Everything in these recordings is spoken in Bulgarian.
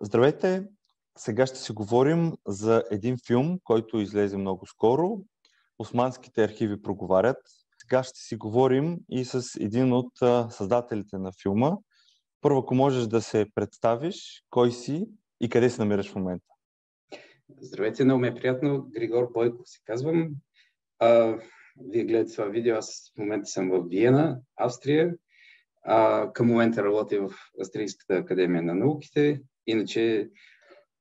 Здравейте! Сега ще си говорим за един филм, който излезе много скоро. Османските архиви проговарят. Сега ще си говорим и с един от създателите на филма. Първо, ако можеш да се представиш, кой си и къде се намираш в момента. Здравейте, много ме е приятно. Григор Бойков се казвам. А, вие гледате това видео, аз в момента съм в Виена, Австрия. А, към момента работя в Австрийската академия на науките. Иначе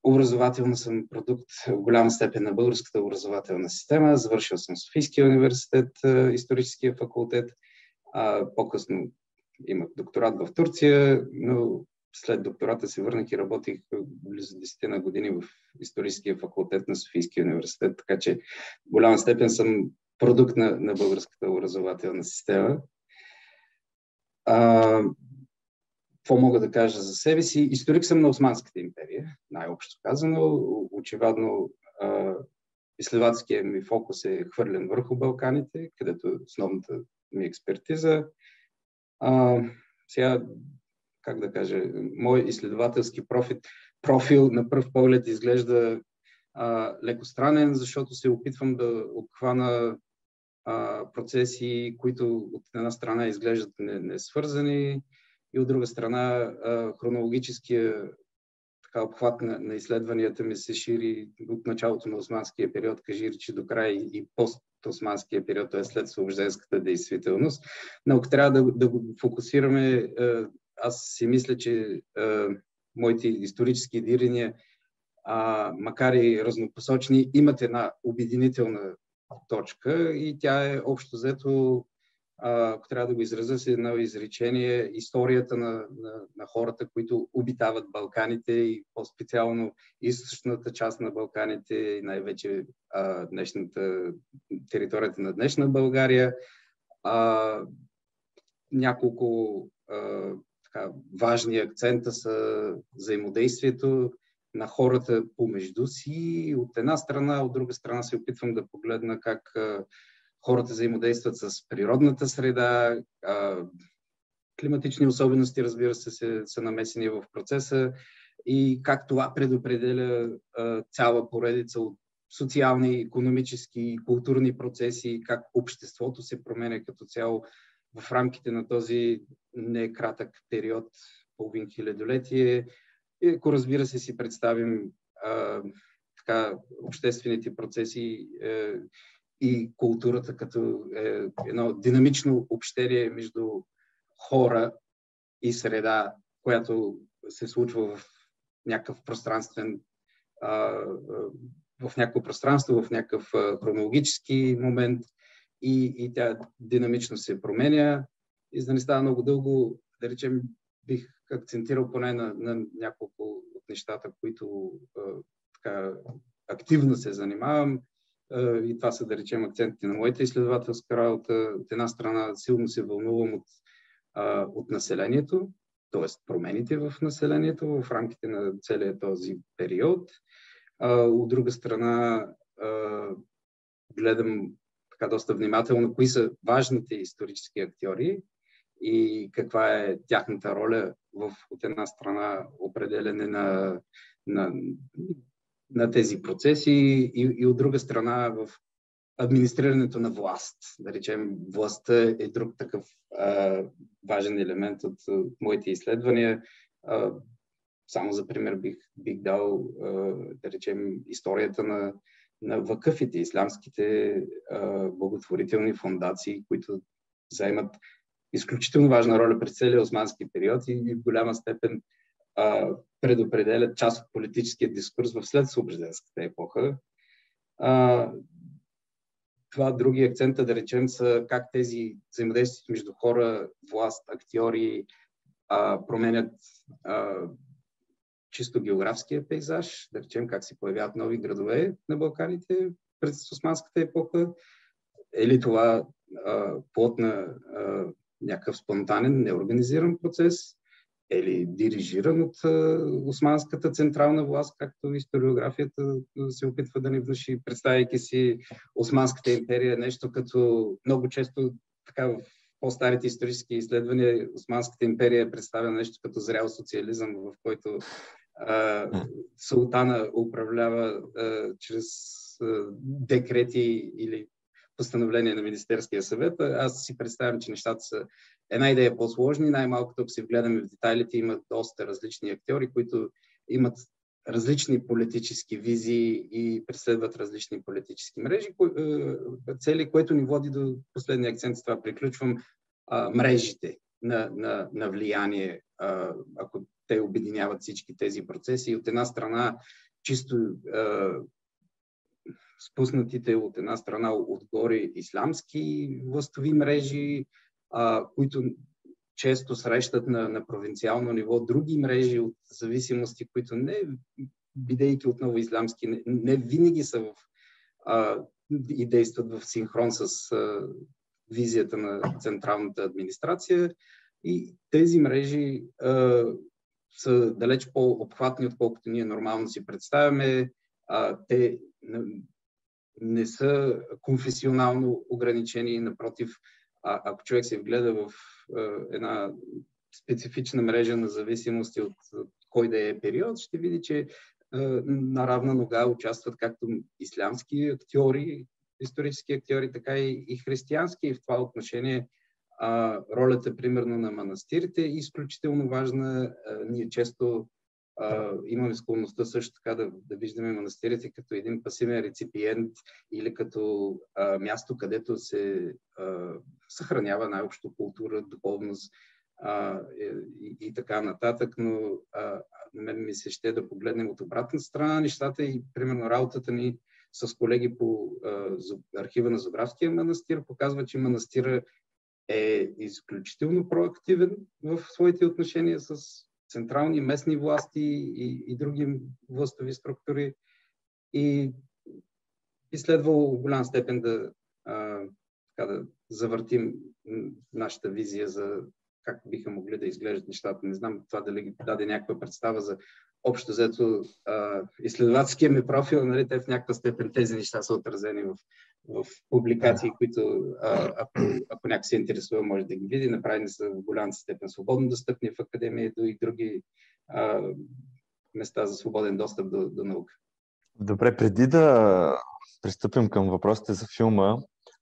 образователно съм продукт в голяма степен на българската образователна система. Завършил съм Софийския университет, историческия факултет. По-късно имах докторат в Турция, но след доктората се върнах и работих близо 10 на години в историческия факултет на Софийския университет, така че в голяма степен съм продукт на, на българската образователна система. А, какво мога да кажа за себе си? Историк съм на Османската империя, най-общо казано. Очевидно, изследователския ми фокус е хвърлен върху Балканите, където е основната ми експертиза. А, сега, как да кажа, мой изследователски профил, профил на пръв поглед изглежда а, леко странен, защото се опитвам да обхвана а, процеси, които от една страна изглеждат несвързани, и от друга страна хронологическия така, обхват на, на изследванията ми се шири от началото на османския период, кажи речи до края и пост-османския период, т.е. след служденската действителност. Но ако трябва да, да го фокусираме, аз си мисля, че моите исторически дирения, макар и разнопосочни, имат една обединителна точка и тя е общо взето ако трябва да го изразя с едно изречение, историята на, на, на хората, които обитават Балканите и по-специално източната част на Балканите и най-вече а, днешната, територията на днешна България. А, няколко а, така, важни акцента са взаимодействието на хората помежду си. От една страна, от друга страна се опитвам да погледна как хората взаимодействат с природната среда, климатични особености, разбира се, са намесени в процеса и как това предопределя цяла поредица от социални, економически и културни процеси, как обществото се променя като цяло в рамките на този не кратък период, половин хилядолетие. И ако разбира се си представим а, така, обществените процеси, е, и културата като е едно динамично общение между хора и среда, която се случва в някакъв пространствен в някакво пространство, в някакъв хронологически момент и, и тя динамично се променя. И за да не става много дълго, да речем, бих акцентирал поне на, на няколко от нещата, които а, така активно се занимавам и това са, да речем, акцентите на моята изследователска работа. От една страна силно се вълнувам от, от населението, т.е. промените в населението в рамките на целия този период. От друга страна гледам така доста внимателно кои са важните исторически актьори и каква е тяхната роля в, от една страна, определене на, на на тези процеси и, и от друга страна в администрирането на власт. Да речем, властта е друг такъв а, важен елемент от, моите изследвания. А, само за пример бих, бих дал, а, да речем, историята на, на вакъфите, ислямските а, благотворителни фундации, които заемат изключително важна роля през целия османски период и в голяма степен а, предопределят част от политическия дискурс в след слобожденската епоха. А, това други акцента, да речем, са как тези взаимодействия между хора, власт, актьори а, променят а, чисто географския пейзаж, да речем как се появяват нови градове на Балканите през Османската епоха, или това а, плод на а, някакъв спонтанен, неорганизиран процес, или дирижиран от османската централна власт, както историографията се опитва да ни внуши, представяйки си Османската империя нещо като много често така в по-старите исторически изследвания Османската империя е представена нещо като зрял социализъм, в който а, султана управлява а, чрез а, декрети или постановление на Министерския съвет. Аз си представям, че нещата са една идея по-сложни. Най-малкото, ако се вгледаме в детайлите, има доста различни актьори, които имат различни политически визии и преследват различни политически мрежи, цели, което ни води до последния акцент, с това приключвам, мрежите на, на, на влияние, ако те обединяват всички тези процеси. От една страна, чисто спуснатите от една страна отгоре исламски властови мрежи, които често срещат на, на провинциално ниво други мрежи от зависимости, които не, бидейки отново исламски, не, не винаги са в, а, и действат в синхрон с а, визията на централната администрация. И тези мрежи а, са далеч по-обхватни, отколкото ние нормално си представяме. А, те не, са конфесионално ограничени, напротив, а, ако човек се вгледа в а, една специфична мрежа на зависимости от кой да е период, ще види, че а, на равна нога участват както ислямски актьори, исторически актьори, така и, и християнски. И в това отношение а, ролята, примерно, на манастирите е изключително важна. А, ние често а, имаме склонността също така да, да виждаме манастирите като един пасивен реципиент или като а, място, където се а, съхранява най-общо култура, духовност а, и, и така нататък, но а, мен ми се ще да погледнем от обратна страна нещата и примерно работата ни с колеги по а, архива на Забравския манастир показва, че манастира е изключително проактивен в своите отношения с централни местни власти и, и други властови структури. И би следвало в голям степен да, а, така да завъртим нашата визия за как биха могли да изглеждат нещата. Не знам това дали даде някаква представа за общо взето изследователския ми профил, нали, те в някаква степен тези неща са отразени в, в публикации, които а, ако, ако някой се интересува, може да ги види. Направени са в голяма степен свободно достъпни в академията и други а, места за свободен достъп до, до наука. Добре, преди да пристъпим към въпросите за филма,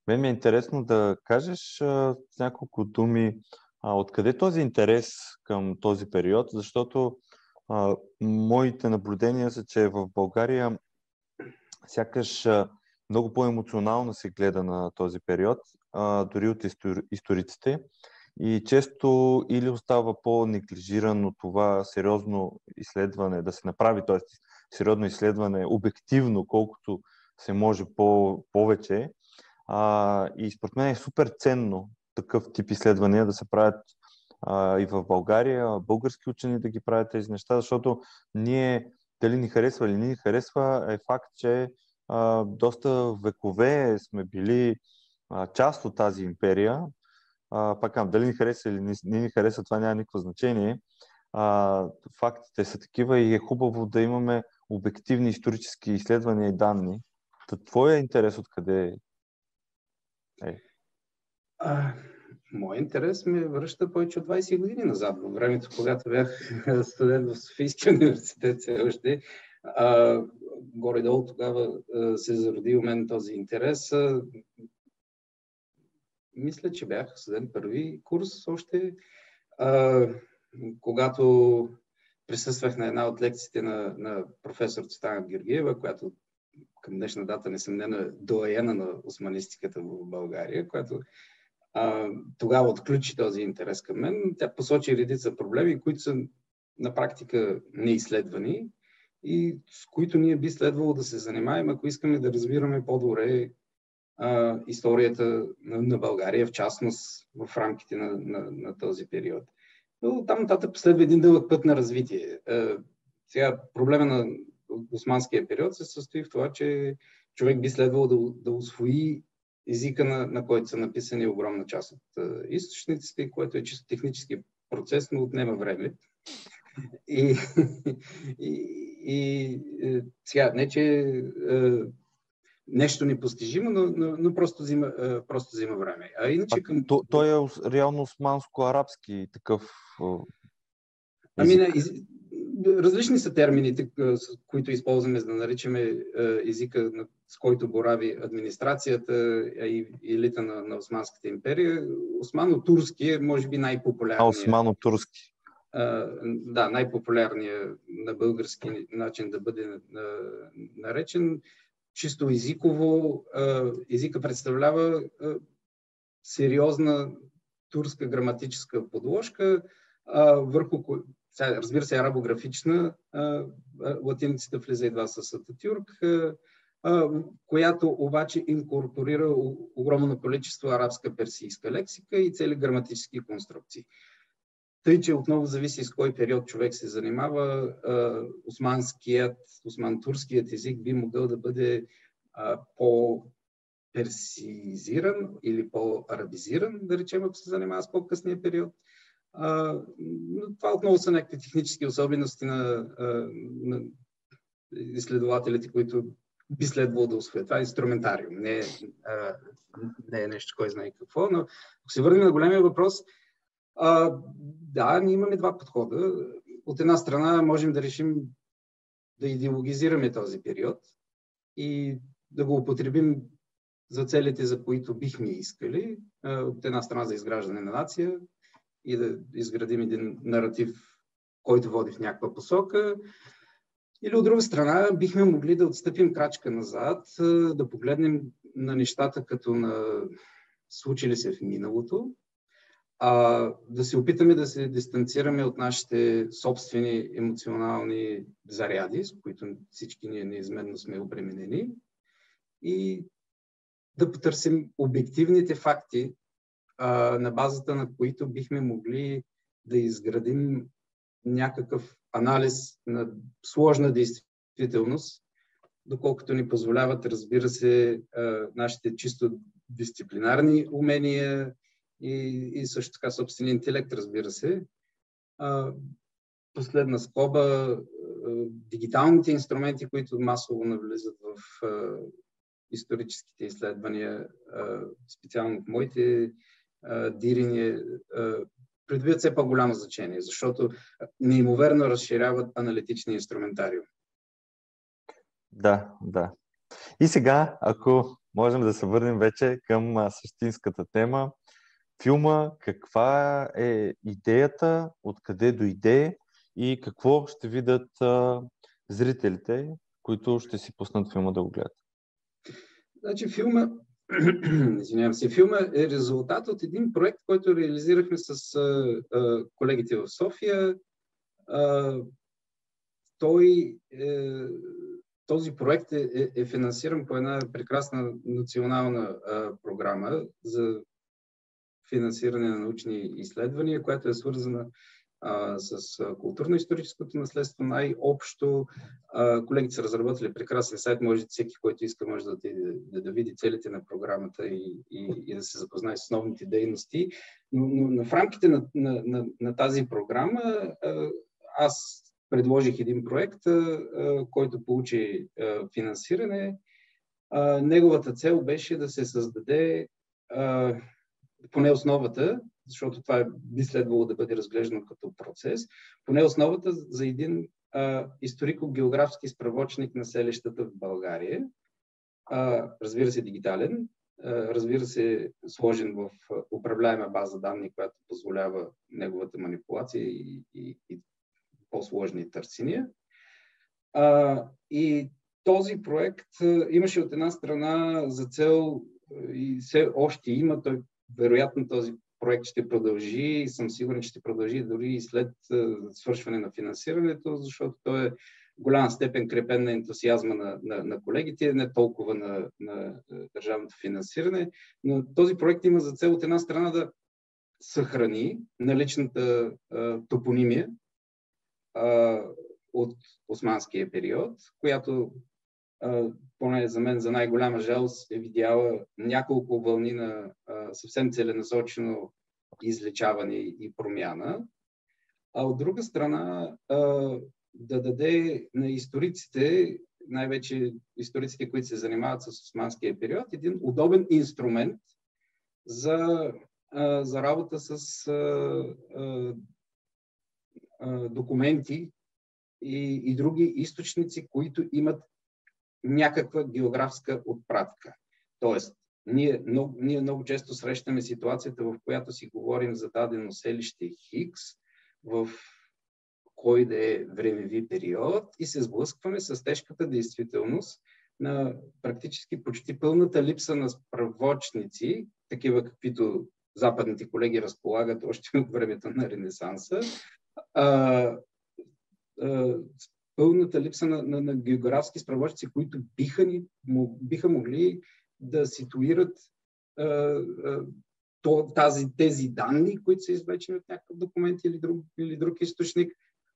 мен ми е интересно да кажеш а, няколко думи а, откъде този интерес към този период, защото а, моите наблюдения са, че в България сякаш много по-емоционално се гледа на този период, а, дори от историците. И често или остава по-неглижирано това сериозно изследване, да се направи, т.е. сериозно изследване обективно, колкото се може по- повече. А, и според мен е супер ценно такъв тип изследвания да се правят а, и в България, български учени да ги правят тези неща, защото ние, дали ни харесва или не ни харесва, е факт, че а, доста векове сме били а, част от тази империя. А, пак дали ни харесва или не, ни харесва, това няма никакво значение. А, фактите са такива и е хубаво да имаме обективни исторически изследвания и данни. Та твоя интерес откъде е? Моят интерес ме връща повече от 20 години назад, във времето, когато бях студент в Софийския университет все още. Горе-долу тогава а, се зароди у мен този интерес. А, мисля, че бях студент първи курс още, а, когато присъствах на една от лекциите на, на професор Цветана Георгиева, която към днешна дата несъмнено е доаена на османистиката в България, която тогава отключи този интерес към мен. Тя посочи редица проблеми, които са на практика неизследвани и с които ние би следвало да се занимаем, ако искаме да разбираме по-добре а, историята на, на България, в частност в рамките на, на, на този период. Но там нататък последва един дълъг път на развитие. А, сега проблема на османския период се състои в това, че човек би следвало да, да освои езика, на, на който са написани огромна част от източниците, което е чисто технически процес, но отнема време. И, и, и е, сега, не че е, нещо непостижимо, но, но, но просто, взима, е, просто взима време. А иначе към... То, той е реално османско-арабски такъв. Ами не, из... различни са термините, които използваме, за да наричаме езика, с който борави администрацията и елита на, на Османската империя. Османо-турски е, може би, най-популярният. Османо-турски. Да, най-популярният на български начин да бъде наречен. Чисто езиково, езика представлява сериозна турска граматическа подложка, върху разбира се, арабографична, латиницата влиза едва с Ататюрк, която обаче инкорпорира огромно количество арабска персийска лексика и цели граматически конструкции. Тъй, че отново зависи с кой период човек се занимава, османският, осман-турският език би могъл да бъде по персизиран или по-арабизиран, да речем, ако се занимава с по-късния период. Но това отново са някакви технически особености на, на изследователите, които би следвало да усвоят. Това е инструментариум, не, а, не е нещо, кой знае какво. Но ако се върнем на големия въпрос, а, да, ние имаме два подхода. От една страна можем да решим да идеологизираме този период и да го употребим за целите, за които бихме искали. От една страна за изграждане на нация, и да изградим един наратив, който води в някаква посока. Или от друга страна, бихме могли да отстъпим крачка назад, да погледнем на нещата като на случили се в миналото, а да се опитаме да се дистанцираме от нашите собствени емоционални заряди, с които всички ние неизменно сме обременени, и да потърсим обективните факти на базата на които бихме могли да изградим някакъв анализ на сложна действителност, доколкото ни позволяват, разбира се, нашите чисто дисциплинарни умения и, и също така собствен интелект, разбира се. Последна скоба, дигиталните инструменти, които масово навлизат в историческите изследвания, специално в моите дирини придобиват все по-голямо значение, защото неимоверно разширяват аналитичния инструментариум. Да, да. И сега, ако можем да се върнем вече към същинската тема, филма, каква е идеята, откъде дойде и какво ще видят зрителите, които ще си пуснат филма да го гледат? Значи филма извинявам се, филма е резултат от един проект, който реализирахме с а, а, колегите в София. А, той, е, този проект е, е, е финансиран по една прекрасна национална а, програма за финансиране на научни изследвания, която е свързана а, с културно-историческото наследство. Най-общо а, колегите са разработили прекрасен сайт, може всеки, който иска, може да, да, да види целите на програмата и, и, и да се запознае с основните дейности. Но, но в рамките на, на, на, на тази програма а, аз предложих един проект, а, който получи а, финансиране. А, неговата цел беше да се създаде а, поне основата, защото това би следвало да бъде разглеждано като процес, поне основата за един историко-географски справочник на селищата в България, а, разбира се дигитален, а, разбира се сложен в управляема база данни, която позволява неговата манипулация и, и, и по-сложни търсения. А, и този проект имаше от една страна за цел и все още има, той вероятно този проект ще продължи и съм сигурен, че ще продължи дори и след свършване на финансирането, защото той е голяма степен крепен на ентусиазма на, на, на колегите, не толкова на, на държавното финансиране. Но този проект има за цел от една страна да съхрани наличната а, топонимия а, от османския период, която поне за мен, за най-голяма жалост, е видяла няколко вълни на съвсем целенасочено излечаване и промяна. А от друга страна, да даде на историците, най-вече историците, които се занимават с османския период, един удобен инструмент за, за работа с документи и, и други източници, които имат някаква географска отпратка. Тоест, ние много, ние много често срещаме ситуацията, в която си говорим за дадено селище Хикс, в кой да е времеви период и се сблъскваме с тежката действителност на практически почти пълната липса на справочници, такива каквито западните колеги разполагат още от времето на Ренесанса, а, а, пълната липса на, на, на географски справочници, които биха, ни, биха могли да ситуират а, а, то, тази, тези данни, които са извлечени от някакъв документ или друг, или друг източник,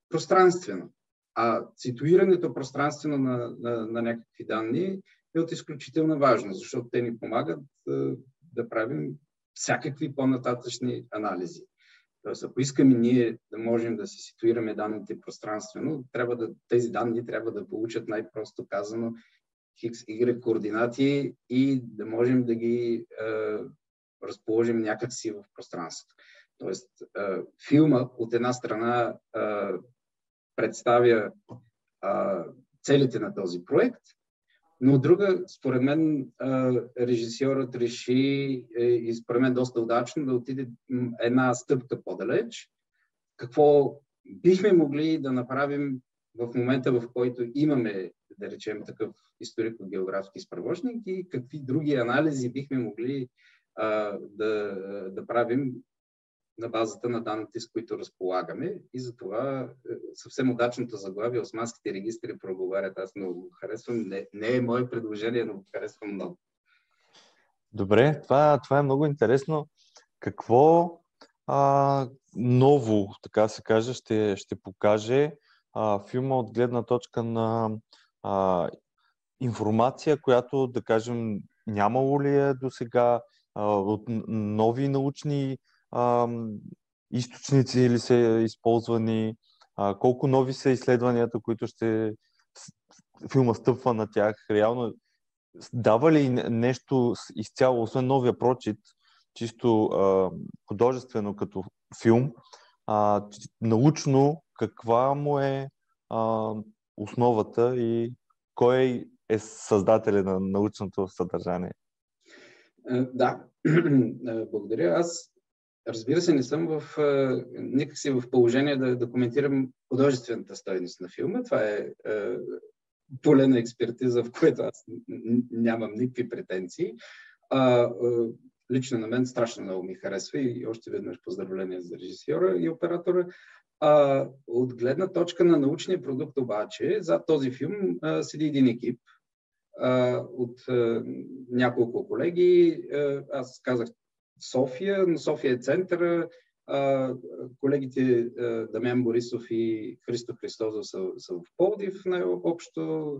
пространствено. А ситуирането пространствено на, на, на някакви данни е от изключителна важност, защото те ни помагат да, да правим всякакви по-нататъчни анализи. Тоест, ако искаме ние да можем да си ситуираме данните пространствено, трябва да, тези данни трябва да получат най-просто казано X, Y координати и да можем да ги е, разположим някакси в пространството. Тоест, е, филма от една страна е, представя е, целите на този проект, но друга, според мен, режисьорът реши е, и според мен доста удачно да отиде една стъпка по-далеч. Какво бихме могли да направим в момента, в който имаме, да речем, такъв историко-географски справочник и какви други анализи бихме могли да, да правим на базата на данните, с които разполагаме. И затова е, съвсем удачното заглавие Османските регистри проговарят. Аз много го харесвам. Не, не е мое предложение, но го харесвам много. Добре, това, това е много интересно. Какво а, ново, така се каже, ще, ще покаже а, филма от гледна точка на а, информация, която, да кажем, нямало ли е до сега, от нови научни а, източници или са използвани, а, колко нови са изследванията, които ще филма стъпва на тях, реално дава ли нещо изцяло, освен новия прочит, чисто а, художествено като филм, а, научно каква му е а, основата и кой е създателя на научното съдържание? Да, благодаря. Аз Разбира се, не съм в никакси в положение да, да коментирам художествената стойност на филма. Това е, е поле на експертиза, в което аз нямам никакви претенции. А, а, лично на мен страшно много ми харесва и още веднъж поздравления за режисьора и оператора. А, от гледна точка на научния продукт обаче, за този филм а, седи един екип а, от а, няколко колеги. А, аз казах София, но София е центъра. Колегите Дамян Борисов и Христо Христозов са, са в Полдив най-общо.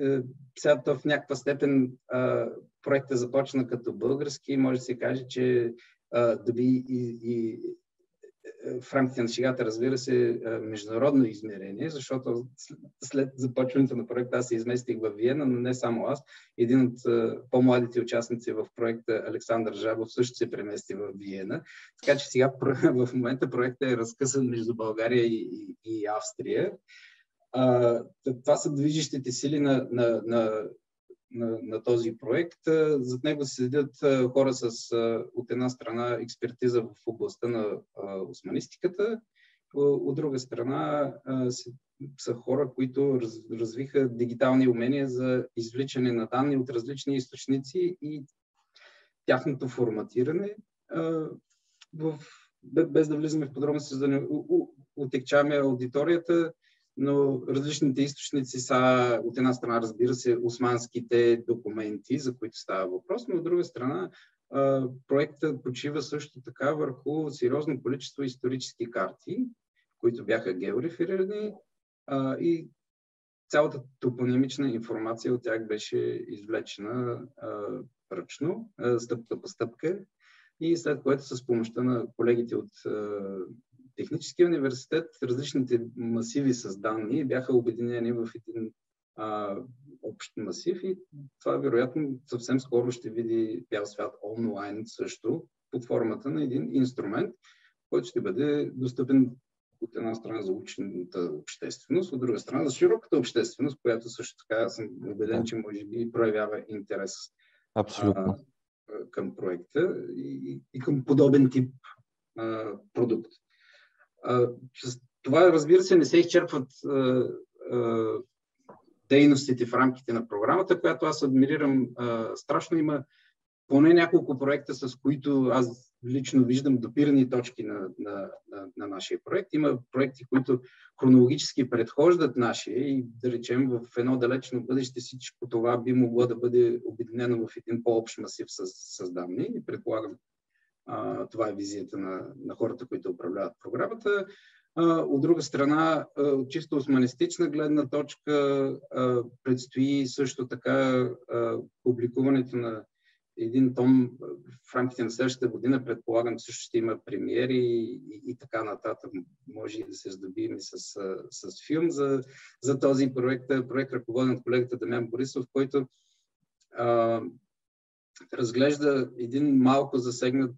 Е, сега в някаква степен проектът започна като български. Може да се каже, че доби и, и в рамките на шегата, разбира се, международно измерение, защото след започването на проекта аз се изместих в Виена, но не само аз. Един от по-младите участници в проекта, Александър Жабов, също се премести в Виена. Така че сега в момента проектът е разкъсан между България и, и, и Австрия. А, това са движещите сили на, на, на на, на този проект. Зад него се седят хора с от една страна експертиза в областта на османистиката, от друга страна са хора, които развиха дигитални умения за извличане на данни от различни източници и тяхното форматиране. В, без да влизаме в подробности, за да не отекчаваме аудиторията, но различните източници са от една страна, разбира се, османските документи, за които става въпрос, но от друга страна проектът почива също така върху сериозно количество исторически карти, които бяха геореферирани и цялата топонимична информация от тях беше извлечена ръчно, стъпка по стъпка. И след което с помощта на колегите от Техническия университет различните масиви с данни бяха обединени в един а, общ масив и това вероятно съвсем скоро ще види бял свят онлайн също под формата на един инструмент, който ще бъде достъпен от една страна за учената общественост, от друга страна за широката общественост, която също така съм убеден, че може би проявява интерес Абсолютно. А, към проекта и, и към подобен тип а, продукт. С това, разбира се, не се изчерпват дейностите в рамките на програмата, която аз адмирирам страшно. Има поне няколко проекта, с които аз лично виждам допирани точки на, на, на, на нашия проект. Има проекти, които хронологически предхождат нашия и да речем в едно далечно бъдеще всичко това би могло да бъде обединено в един по-общ масив с, с данни. И предполагам, а, това е визията на, на хората, които управляват програмата. А, от друга страна, от чисто османистична гледна точка, а, предстои също така публикуването на един том в рамките на следващата година, предполагам, също ще има премиери и, и, и така нататък. Може и да се здобием с, с филм за, за този проект. Проект ръководен от колегата Дамян Борисов, който а, разглежда един малко засегнат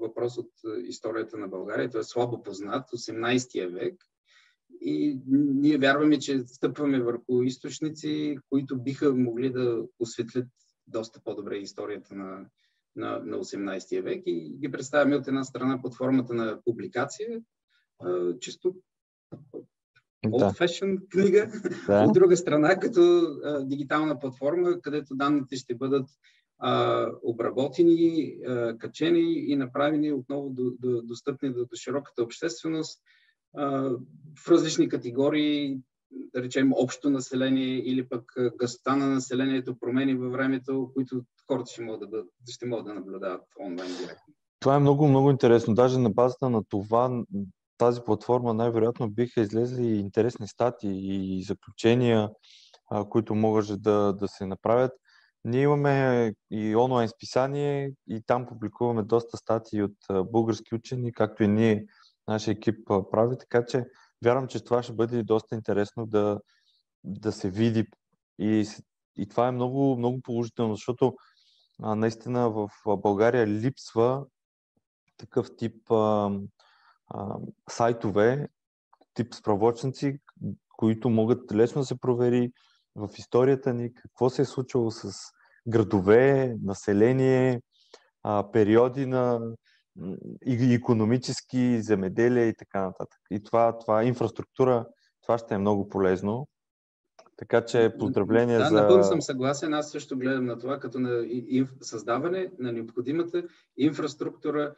въпрос от историята на България. Той е слабо познат, 18 век. И ние вярваме, че стъпваме върху източници, които биха могли да осветлят доста по-добре историята на, на, на 18 век и ги представяме от една страна под формата на публикация, а, чисто old fashion книга, да. от друга страна като а, дигитална платформа, където данните ще бъдат а, обработени, а, качени и направени отново до, до, достъпни до, до широката общественост а, в различни категории, да речем, общо население или пък гъста на населението, промени във времето, които хората ще могат да, бъдат, ще могат да наблюдават онлайн директно. Това е много, много интересно. Даже на базата на това, тази платформа най-вероятно биха излезли интересни статии и заключения, които могат да, да се направят. Ние имаме и онлайн списание и там публикуваме доста статии от български учени, както и ние, нашия екип прави, така че вярвам, че това ще бъде доста интересно да, да се види. И, и това е много, много положително, защото а, наистина в България липсва такъв тип а, а, сайтове, тип справочници, които могат лесно да се провери в историята ни какво се е случило с градове, население, а, периоди на, и економически, земеделие и така нататък. И това, това инфраструктура, това ще е много полезно. Така че поздравление да, за... Да, напълно съм съгласен. Аз също гледам на това като на създаване на необходимата инфраструктура,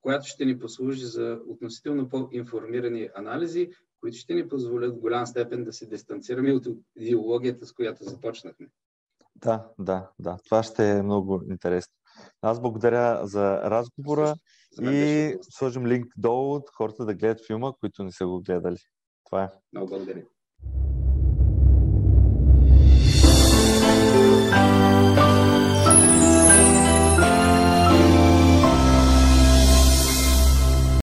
която ще ни послужи за относително по-информирани анализи, които ще ни позволят в голям степен да се дистанцираме от идеологията, с която започнахме. Да, да, да. Това ще е много интересно. Аз благодаря за разговора и сложим линк долу от хората да гледат филма, които не са го гледали. Това е. Много благодаря.